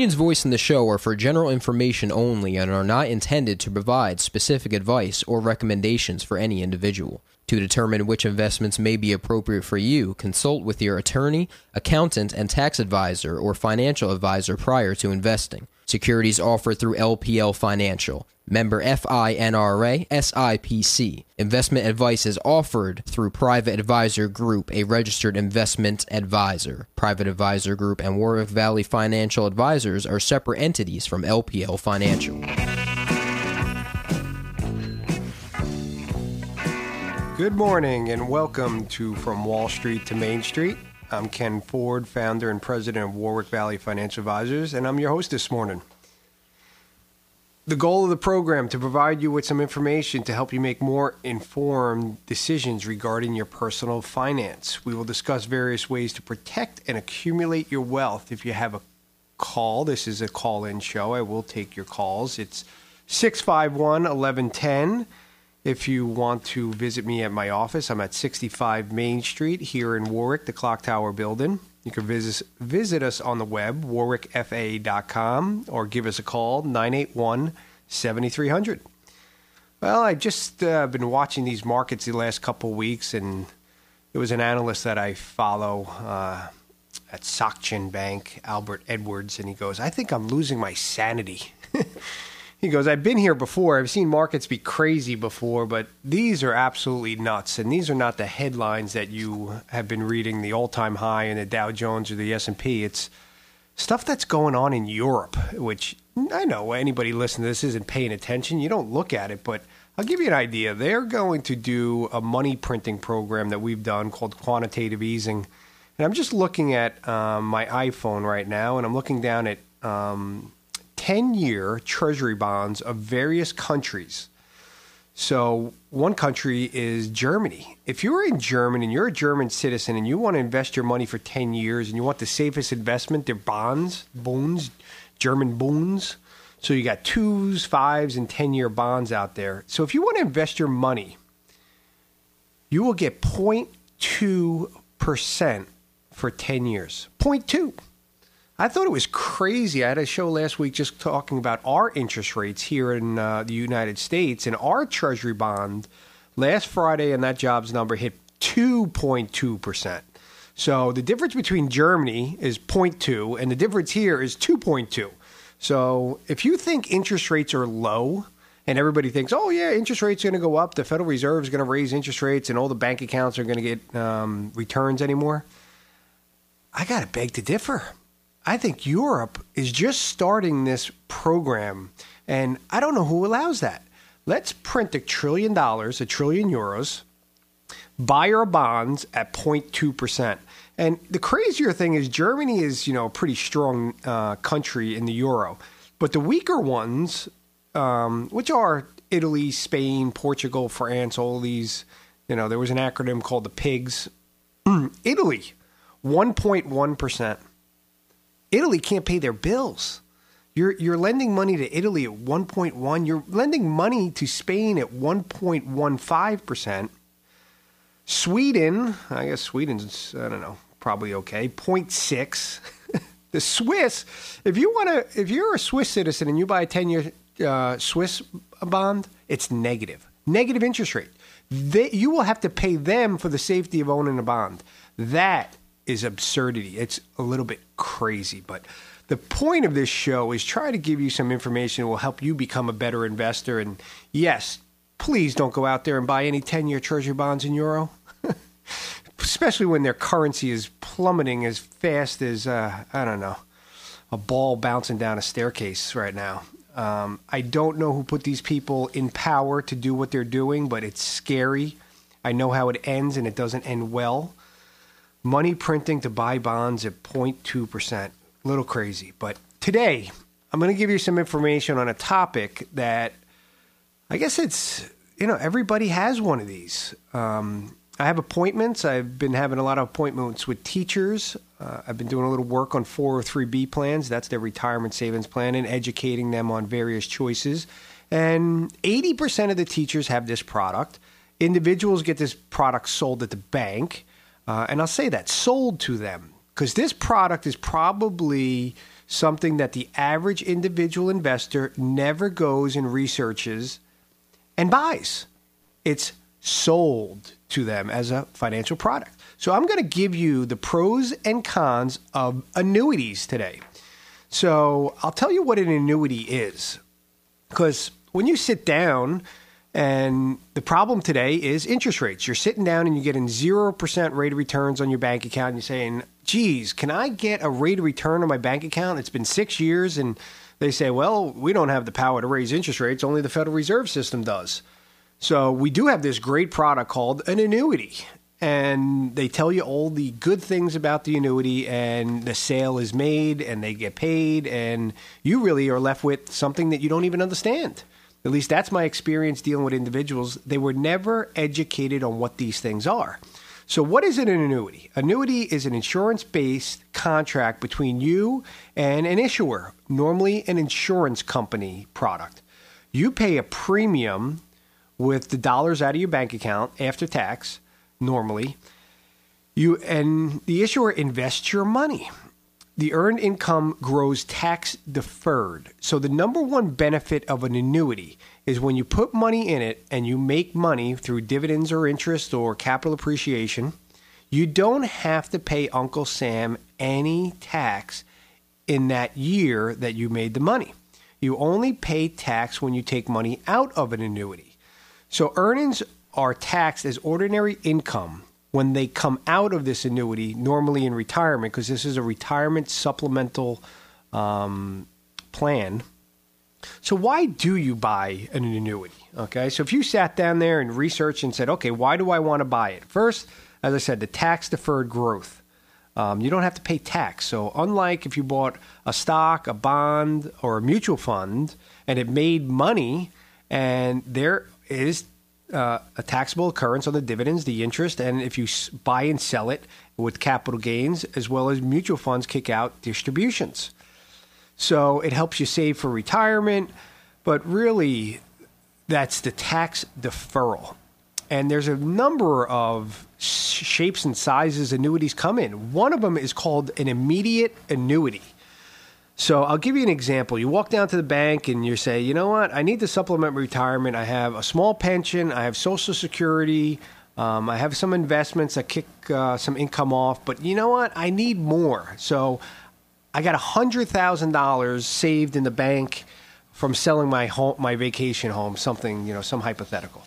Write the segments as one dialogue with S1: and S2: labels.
S1: Opinions voiced in the show are for general information only and are not intended to provide specific advice or recommendations for any individual. To determine which investments may be appropriate for you, consult with your attorney, accountant, and tax advisor or financial advisor prior to investing. Securities offered through LPL Financial. Member FINRA SIPC. Investment advice is offered through Private Advisor Group, a registered investment advisor. Private Advisor Group and Warwick Valley Financial Advisors are separate entities from LPL Financial.
S2: Good morning and welcome to From Wall Street to Main Street. I'm Ken Ford, founder and president of Warwick Valley Financial Advisors, and I'm your host this morning. The goal of the program to provide you with some information to help you make more informed decisions regarding your personal finance. We will discuss various ways to protect and accumulate your wealth. If you have a call, this is a call-in show. I will take your calls. It's 651 1110. If you want to visit me at my office, I'm at 65 Main Street here in Warwick, the Clock Tower building. You can visit, visit us on the web, warwickfa.com, or give us a call, 981 7300. Well, I've just uh, been watching these markets the last couple weeks, and it was an analyst that I follow uh, at Soc-Gen Bank, Albert Edwards, and he goes, I think I'm losing my sanity. He goes, I've been here before. I've seen markets be crazy before, but these are absolutely nuts. And these are not the headlines that you have been reading, the all-time high in the Dow Jones or the S&P. It's stuff that's going on in Europe, which I know anybody listening to this isn't paying attention. You don't look at it, but I'll give you an idea. They're going to do a money printing program that we've done called quantitative easing. And I'm just looking at um, my iPhone right now, and I'm looking down at um, 10 year treasury bonds of various countries. So, one country is Germany. If you're in Germany and you're a German citizen and you want to invest your money for 10 years and you want the safest investment, they're bonds, bonds, German bonds. So, you got twos, fives, and 10 year bonds out there. So, if you want to invest your money, you will get 0.2% for 10 years. 0.2. I thought it was crazy. I had a show last week just talking about our interest rates here in uh, the United States, and our Treasury bond last Friday, and that jobs number hit 2.2%. So the difference between Germany is 0.2, and the difference here is 2.2. So if you think interest rates are low, and everybody thinks, oh, yeah, interest rates are going to go up, the Federal Reserve is going to raise interest rates, and all the bank accounts are going to get um, returns anymore, I got to beg to differ. I think Europe is just starting this program, and I don't know who allows that. Let's print a trillion dollars, a trillion euros, buy our bonds at 0.2%. And the crazier thing is, Germany is, you know, a pretty strong uh, country in the euro. But the weaker ones, um, which are Italy, Spain, Portugal, France, all these, you know, there was an acronym called the PIGS. Italy, 1.1%. Italy can't pay their bills. You're you're lending money to Italy at 1.1. You're lending money to Spain at 1.15 percent. Sweden, I guess Sweden's I don't know, probably okay, 0.6. the Swiss, if you want to, if you're a Swiss citizen and you buy a 10 year uh, Swiss bond, it's Negative negative interest rate. They, you will have to pay them for the safety of owning a bond. That is absurdity. It's a little bit crazy, but the point of this show is try to give you some information that will help you become a better investor. And yes, please don't go out there and buy any 10 year treasury bonds in euro, especially when their currency is plummeting as fast as, uh, I don't know, a ball bouncing down a staircase right now. Um, I don't know who put these people in power to do what they're doing, but it's scary. I know how it ends, and it doesn't end well money printing to buy bonds at 0.2%. A little crazy. But today, I'm going to give you some information on a topic that I guess it's, you know, everybody has one of these. Um, I have appointments. I've been having a lot of appointments with teachers. Uh, I've been doing a little work on 403B plans. That's their retirement savings plan and educating them on various choices. And 80% of the teachers have this product. Individuals get this product sold at the bank. Uh, and I'll say that sold to them because this product is probably something that the average individual investor never goes and researches and buys. It's sold to them as a financial product. So I'm going to give you the pros and cons of annuities today. So I'll tell you what an annuity is. Because when you sit down, and the problem today is interest rates. You're sitting down and you're getting 0% rate of returns on your bank account, and you're saying, geez, can I get a rate of return on my bank account? It's been six years, and they say, well, we don't have the power to raise interest rates, only the Federal Reserve System does. So we do have this great product called an annuity. And they tell you all the good things about the annuity, and the sale is made, and they get paid, and you really are left with something that you don't even understand. At least that's my experience dealing with individuals. They were never educated on what these things are. So, what is an annuity? Annuity is an insurance based contract between you and an issuer, normally an insurance company product. You pay a premium with the dollars out of your bank account after tax, normally. You and the issuer invests your money. The earned income grows tax deferred. So the number one benefit of an annuity is when you put money in it and you make money through dividends or interest or capital appreciation, you don't have to pay Uncle Sam any tax in that year that you made the money. You only pay tax when you take money out of an annuity. So earnings are taxed as ordinary income when they come out of this annuity, normally in retirement, because this is a retirement supplemental um, plan. So, why do you buy an annuity? Okay, so if you sat down there and researched and said, okay, why do I want to buy it? First, as I said, the tax deferred growth. Um, you don't have to pay tax. So, unlike if you bought a stock, a bond, or a mutual fund and it made money, and there is uh, a taxable occurrence on the dividends, the interest, and if you buy and sell it with capital gains, as well as mutual funds kick out distributions. So it helps you save for retirement, but really, that's the tax deferral. And there's a number of shapes and sizes annuities come in. One of them is called an immediate annuity. So I'll give you an example. You walk down to the bank and you say, you know what? I need to supplement retirement. I have a small pension. I have Social Security. Um, I have some investments that kick uh, some income off. But you know what? I need more. So I got $100,000 saved in the bank from selling my home, my vacation home, something, you know, some hypothetical.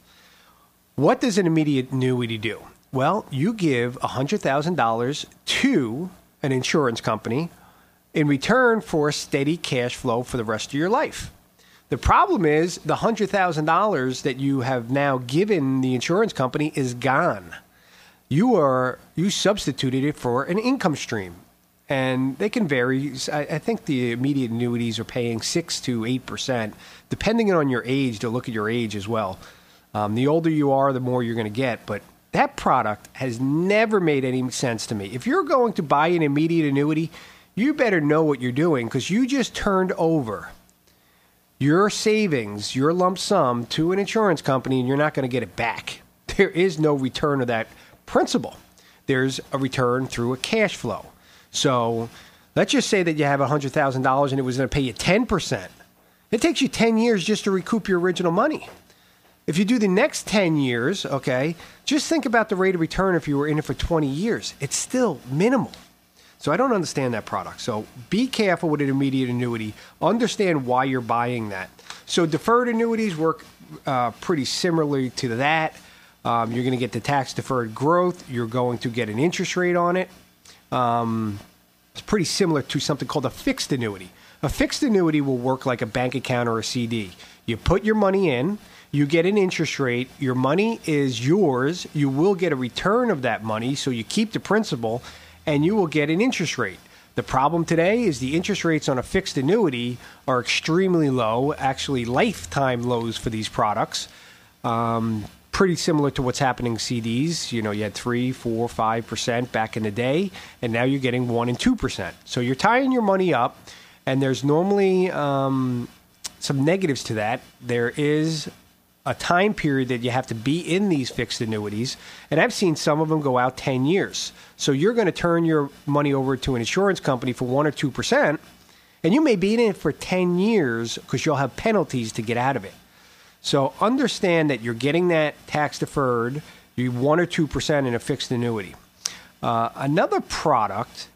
S2: What does an immediate annuity do? Well, you give $100,000 to an insurance company in return for steady cash flow for the rest of your life. The problem is the $100,000 that you have now given the insurance company is gone. You are you substituted it for an income stream. And they can vary. I, think the immediate annuities are paying six to eight percent, depending on your age. To look at your age as well. Um, the older you are, the more you're going to get. But that product has never made any sense to me. If you're going to buy an immediate annuity, you better know what you're doing because you just turned over your savings, your lump sum to an insurance company and you're not going to get it back. There is no return of that principal. There's a return through a cash flow. So let's just say that you have $100,000 and it was going to pay you 10%. It takes you 10 years just to recoup your original money. If you do the next 10 years, okay, just think about the rate of return if you were in it for 20 years. It's still minimal. So I don't understand that product. So be careful with an immediate annuity. Understand why you're buying that. So deferred annuities work uh, pretty similarly to that. Um, you're going to get the tax deferred growth. You're going to get an interest rate on it. Um, it's pretty similar to something called a fixed annuity. A fixed annuity will work like a bank account or a CD. You put your money in, you get an interest rate, your money is yours, you will get a return of that money, so you keep the principal, and you will get an interest rate. The problem today is the interest rates on a fixed annuity are extremely low, actually lifetime lows for these products. Um, pretty similar to what's happening CDs. You know, you had three, four, five percent back in the day, and now you're getting one and two percent. So you're tying your money up, and there's normally um, some negatives to that. There is a time period that you have to be in these fixed annuities. And I've seen some of them go out 10 years. So you're going to turn your money over to an insurance company for 1 or 2%, And you may be in it for 10 years because you'll have penalties to get out of it. So understand that you're getting that tax deferred, you 1 or 2% in a fixed annuity. Uh, another product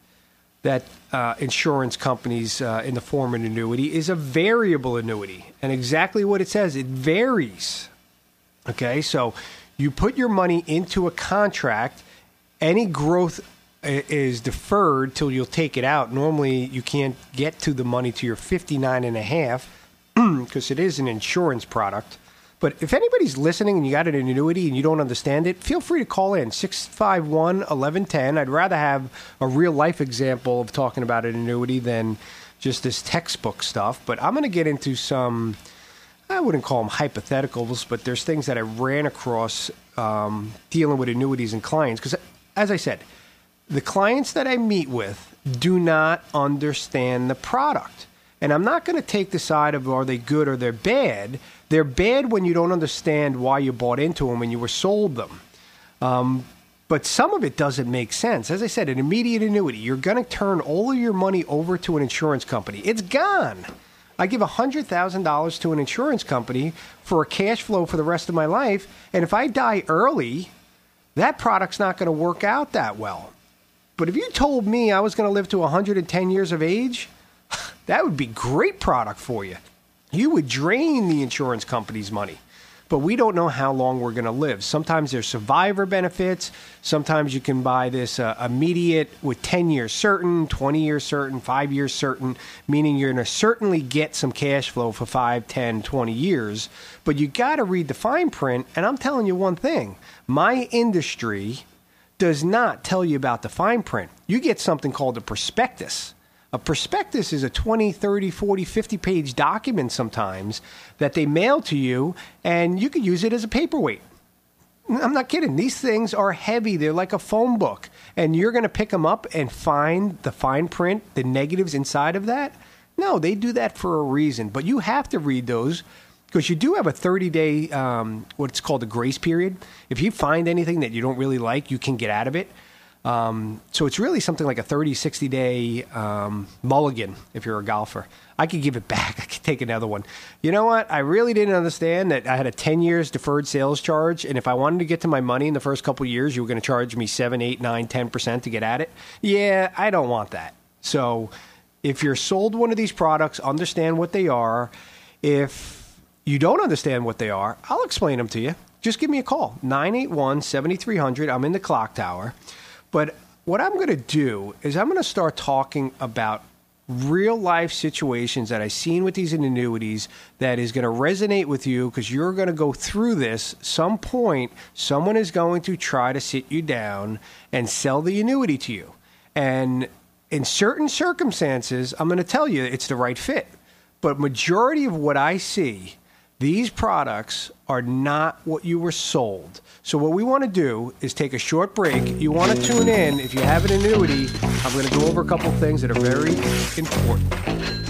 S2: that uh, insurance companies uh, in the form of an annuity is a variable annuity. And exactly what it says, it varies. Okay, so you put your money into a contract, any growth is deferred till you'll take it out. Normally, you can't get to the money to your 59 and a half because it is an insurance product. But if anybody's listening and you got an annuity and you don't understand it, feel free to call in 651 1110. I'd rather have a real life example of talking about an annuity than just this textbook stuff. But I'm going to get into some, I wouldn't call them hypotheticals, but there's things that I ran across um, dealing with annuities and clients. Because, as I said, the clients that I meet with do not understand the product. And I'm not going to take the side of are they good or they're bad. They're bad when you don't understand why you bought into them when you were sold them. Um, but some of it doesn't make sense. As I said, an immediate annuity, you're going to turn all of your money over to an insurance company. It's gone. I give $100,000 to an insurance company for a cash flow for the rest of my life. And if I die early, that product's not going to work out that well. But if you told me I was going to live to 110 years of age, that would be great product for you. You would drain the insurance company's money. But we don't know how long we're going to live. Sometimes there's survivor benefits. Sometimes you can buy this uh, immediate with 10 years certain, 20 years certain, 5 years certain, meaning you're going to certainly get some cash flow for 5, 10, 20 years. But you got to read the fine print. And I'm telling you one thing my industry does not tell you about the fine print. You get something called a prospectus. A prospectus is a 20, 30, 40, 50 page document sometimes that they mail to you, and you could use it as a paperweight. I'm not kidding. These things are heavy. They're like a phone book. And you're going to pick them up and find the fine print, the negatives inside of that? No, they do that for a reason. But you have to read those because you do have a 30 day, um, what's called a grace period. If you find anything that you don't really like, you can get out of it. Um, so it's really something like a 30, 60 day um, mulligan if you're a golfer. I could give it back. I could take another one. You know what? I really didn't understand that I had a 10 years deferred sales charge. And if I wanted to get to my money in the first couple years, you were going to charge me 7, 8, 9, 10% to get at it. Yeah, I don't want that. So if you're sold one of these products, understand what they are. If you don't understand what they are, I'll explain them to you. Just give me a call 981 7300. I'm in the clock tower. But what I'm going to do is I'm going to start talking about real life situations that I've seen with these annuities that is going to resonate with you because you're going to go through this. Some point, someone is going to try to sit you down and sell the annuity to you. And in certain circumstances, I'm going to tell you it's the right fit. But majority of what I see these products are not what you were sold. So, what we want to do is take a short break. You want to tune in. If you have an annuity, I'm going to go over a couple things that are very important.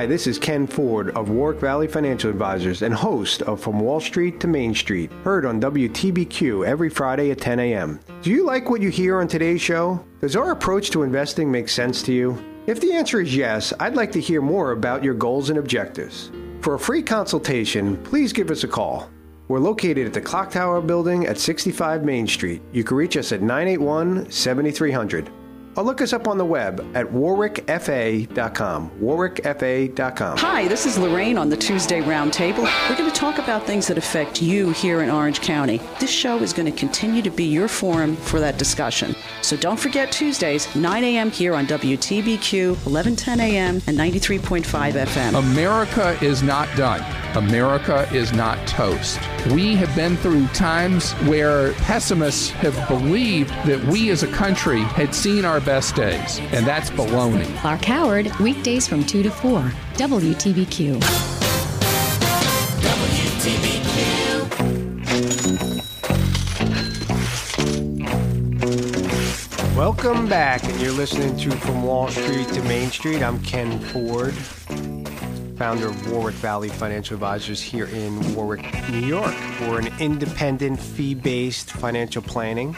S2: Hi, this is Ken Ford of Warwick Valley Financial Advisors and host of From Wall Street to Main Street, heard on WTBQ every Friday at 10 a.m. Do you like what you hear on today's show? Does our approach to investing make sense to you? If the answer is yes, I'd like to hear more about your goals and objectives. For a free consultation, please give us a call. We're located at the Clock Tower building at 65 Main Street. You can reach us at 981 7300 or look us up on the web at warwickfa.com. warwickfa.com.
S3: Hi, this is Lorraine on the Tuesday Roundtable. We're going to talk about things that affect you here in Orange County. This show is going to continue to be your forum for that discussion. So don't forget Tuesdays, 9 a.m. here on WTBQ, 1110 a.m. and 93.5 FM.
S4: America is not done. America is not toast. We have been through times where pessimists have believed that we as a country had seen our best days, and that's baloney.
S5: Clark Howard, weekdays from 2 to 4, WTBQ.
S2: Welcome back, and you're listening to From Wall Street to Main Street. I'm Ken Ford, founder of Warwick Valley Financial Advisors here in Warwick, New York. We're an independent, fee based financial planning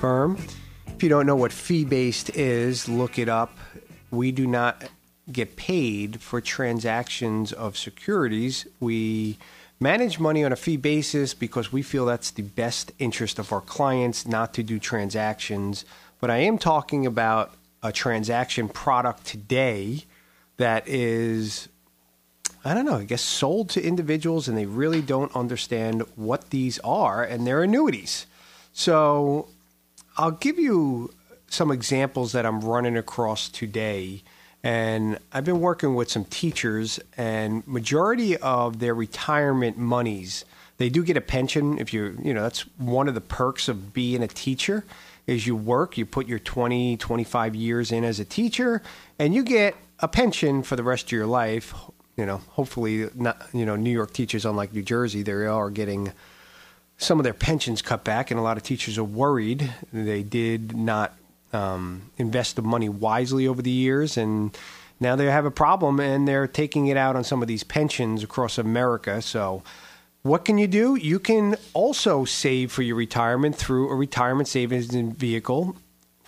S2: firm. If you don't know what fee based is, look it up. We do not get paid for transactions of securities. We manage money on a fee basis because we feel that's the best interest of our clients not to do transactions but I am talking about a transaction product today that is, I don't know, I guess sold to individuals and they really don't understand what these are, and they're annuities. So I'll give you some examples that I'm running across today. And I've been working with some teachers, and majority of their retirement monies, they do get a pension. If you, you know, that's one of the perks of being a teacher is you work, you put your 20, 25 years in as a teacher, and you get a pension for the rest of your life. You know, hopefully, not, you know, New York teachers, unlike New Jersey, they are getting some of their pensions cut back, and a lot of teachers are worried. They did not um, invest the money wisely over the years, and now they have a problem, and they're taking it out on some of these pensions across America. So, what can you do? You can also save for your retirement through a retirement savings vehicle,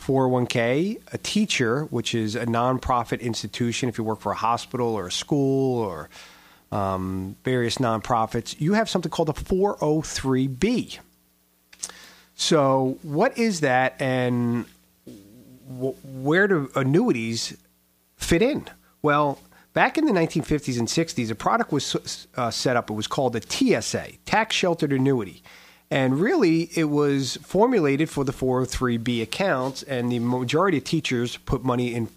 S2: 401k, a teacher, which is a nonprofit institution. If you work for a hospital or a school or um, various nonprofits, you have something called a 403b. So, what is that, and where do annuities fit in? Well, Back in the 1950s and 60s, a product was uh, set up. It was called a TSA, tax sheltered annuity. And really, it was formulated for the 403B accounts, and the majority of teachers put money in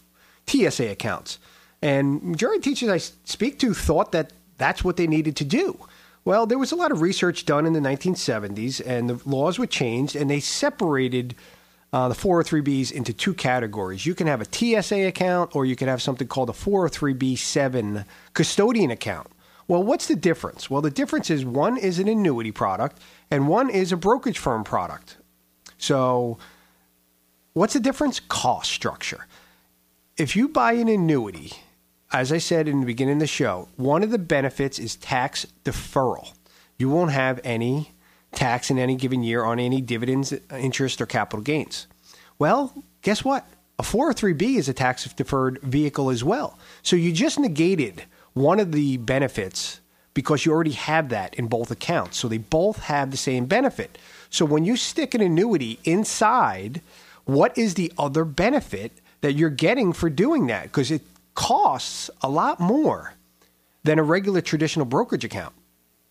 S2: TSA accounts. And majority of teachers I speak to thought that that's what they needed to do. Well, there was a lot of research done in the 1970s, and the laws were changed, and they separated uh, the 403bs into two categories. You can have a TSA account or you can have something called a 403b7 custodian account. Well, what's the difference? Well, the difference is one is an annuity product and one is a brokerage firm product. So, what's the difference? Cost structure. If you buy an annuity, as I said in the beginning of the show, one of the benefits is tax deferral. You won't have any tax in any given year on any dividends, interest, or capital gains. Well, guess what? A 403b is a tax deferred vehicle as well. So you just negated one of the benefits because you already have that in both accounts. So they both have the same benefit. So when you stick an annuity inside, what is the other benefit that you're getting for doing that? Because it costs a lot more than a regular traditional brokerage account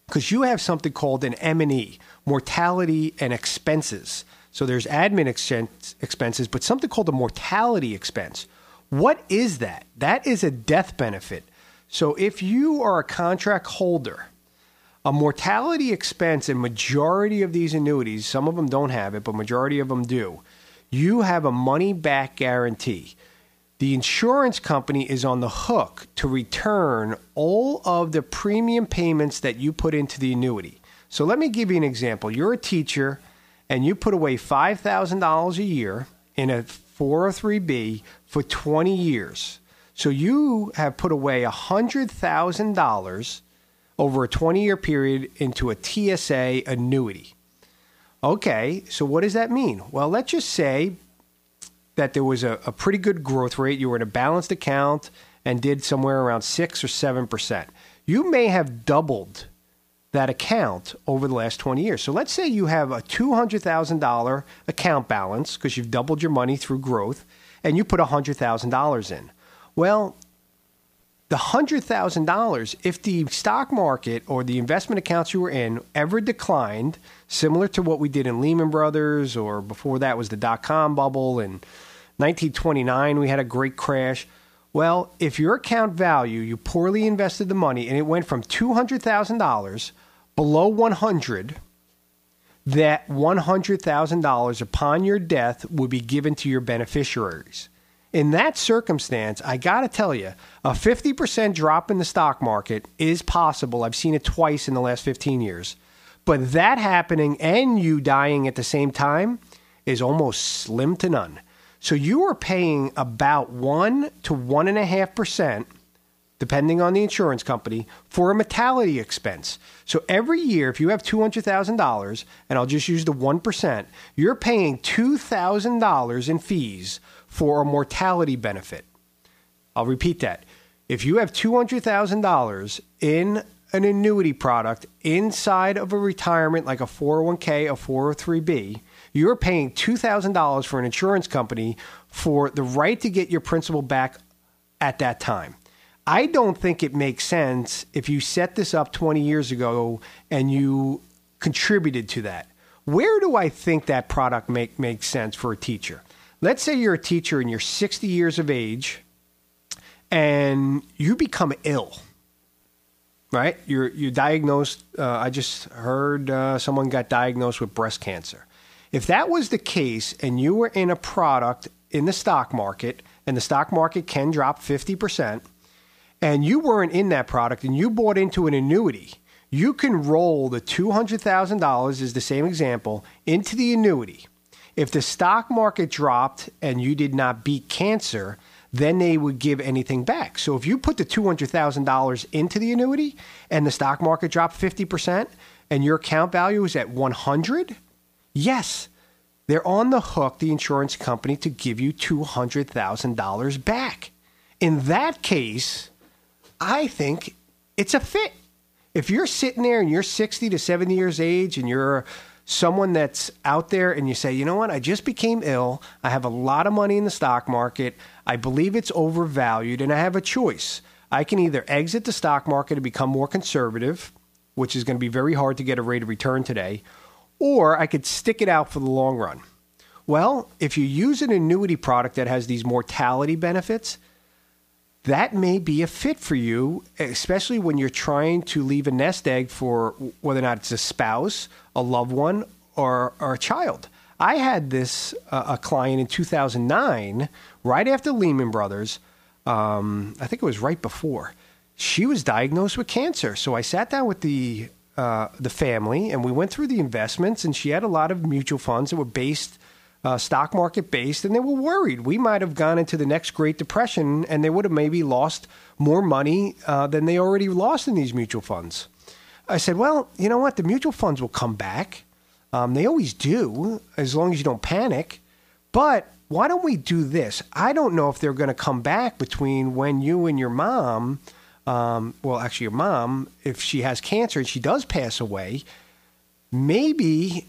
S2: because you have something called an M&E, mortality and expenses. So there's admin expense, expenses, but something called a mortality expense. What is that? That is a death benefit. So if you are a contract holder, a mortality expense in majority of these annuities, some of them don't have it, but majority of them do. You have a money back guarantee the insurance company is on the hook to return all of the premium payments that you put into the annuity. So let me give you an example. You're a teacher and you put away $5,000 a year in a 403B for 20 years. So you have put away $100,000 over a 20 year period into a TSA annuity. Okay, so what does that mean? Well, let's just say that there was a, a pretty good growth rate. You were in a balanced account and did somewhere around six or seven percent. You may have doubled that account over the last 20 years. So let's say you have a $200,000 account balance because you've doubled your money through growth and you put $100,000 in. Well, the $100,000, if the stock market or the investment accounts you were in ever declined, similar to what we did in Lehman Brothers or before that was the dot com bubble in 1929, we had a great crash. Well, if your account value, you poorly invested the money and it went from $200,000 below 100, that $100,000 upon your death would be given to your beneficiaries. In that circumstance, I got to tell you, a 50% drop in the stock market is possible. I've seen it twice in the last 15 years. But that happening and you dying at the same time is almost slim to none. So you are paying about one to one and a half percent, depending on the insurance company, for a mortality expense. So every year, if you have two hundred thousand dollars, and I'll just use the one percent, you're paying two thousand dollars in fees for a mortality benefit. I'll repeat that. If you have $200,000 in an annuity product inside of a retirement like a 401k, a 403b, you're paying $2,000 for an insurance company for the right to get your principal back at that time. I don't think it makes sense if you set this up 20 years ago and you contributed to that. Where do I think that product make makes sense for a teacher? Let's say you're a teacher and you're 60 years of age and you become ill, right? You're you're diagnosed. Uh, I just heard uh, someone got diagnosed with breast cancer. If that was the case, and you were in a product in the stock market, and the stock market can drop fifty percent, and you weren't in that product, and you bought into an annuity, you can roll the two hundred thousand dollars is the same example into the annuity. If the stock market dropped and you did not beat cancer, then they would give anything back. So if you put the $200,000 into the annuity and the stock market dropped 50% and your account value is at 100, yes, they're on the hook, the insurance company, to give you $200,000 back. In that case, I think it's a fit. If you're sitting there and you're 60 to 70 years age and you're someone that's out there and you say, you know what, I just became ill. I have a lot of money in the stock market. I believe it's overvalued, and I have a choice. I can either exit the stock market and become more conservative, which is going to be very hard to get a rate of return today, or I could stick it out for the long run. Well, if you use an annuity product that has these mortality benefits, that may be a fit for you, especially when you're trying to leave a nest egg for whether or not it's a spouse, a loved one, or, or a child. I had this uh, a client in 2009, right after Lehman Brothers. Um, I think it was right before. She was diagnosed with cancer, so I sat down with the uh, the family and we went through the investments. And she had a lot of mutual funds that were based uh, stock market based, and they were worried we might have gone into the next Great Depression and they would have maybe lost more money uh, than they already lost in these mutual funds. I said, well, you know what? The mutual funds will come back. Um, they always do, as long as you don't panic. But why don't we do this? I don't know if they're going to come back between when you and your mom, um, well, actually, your mom, if she has cancer and she does pass away, maybe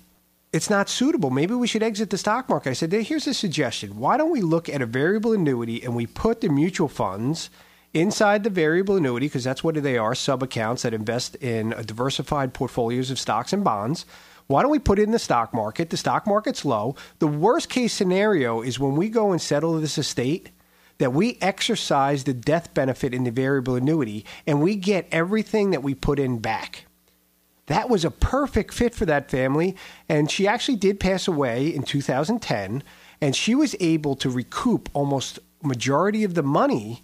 S2: it's not suitable. Maybe we should exit the stock market. I said, here's a suggestion. Why don't we look at a variable annuity and we put the mutual funds inside the variable annuity, because that's what they are sub accounts that invest in diversified portfolios of stocks and bonds. Why don't we put it in the stock market? The stock market's low. The worst case scenario is when we go and settle this estate that we exercise the death benefit in the variable annuity and we get everything that we put in back. That was a perfect fit for that family. And she actually did pass away in 2010. And she was able to recoup almost majority of the money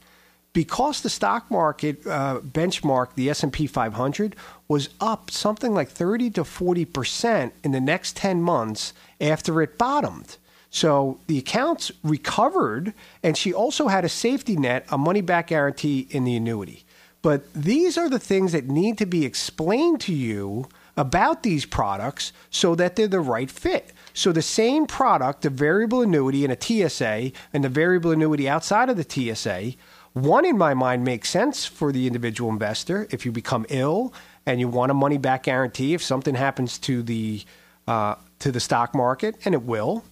S2: because the stock market uh, benchmark, the S&P 500, was up something like 30 to 40 percent in the next 10 months after it bottomed. So the accounts recovered, and she also had a safety net, a money back guarantee in the annuity. But these are the things that need to be explained to you about these products so that they're the right fit. So the same product, the variable annuity and a TSA, and the variable annuity outside of the TSA, one in my mind makes sense for the individual investor. If you become ill and you want a money back guarantee if something happens to the uh, to the stock market, and it will.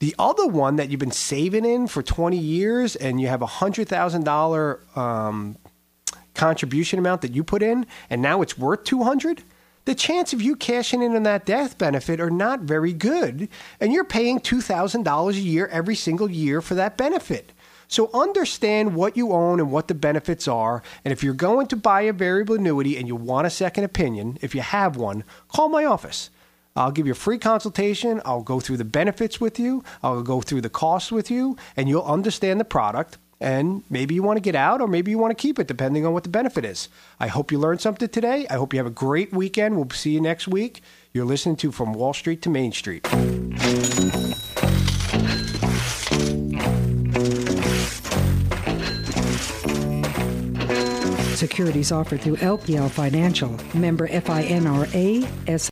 S2: The other one that you've been saving in for 20 years and you have a $100,000 um, contribution amount that you put in and now it's worth 200 the chance of you cashing in on that death benefit are not very good. And you're paying $2000 a year every single year for that benefit. So understand what you own and what the benefits are. And if you're going to buy a variable annuity and you want a second opinion if you have one call my office. I'll give you a free consultation. I'll go through the benefits with you. I'll go through the costs with you, and you'll understand the product and maybe you want to get out or maybe you want to keep it, depending on what the benefit is. I hope you learned something today. I hope you have a great weekend. We'll see you next week. You're listening to From Wall Street to Main Street.
S6: Securities offered through LPL Financial, member FINRA S.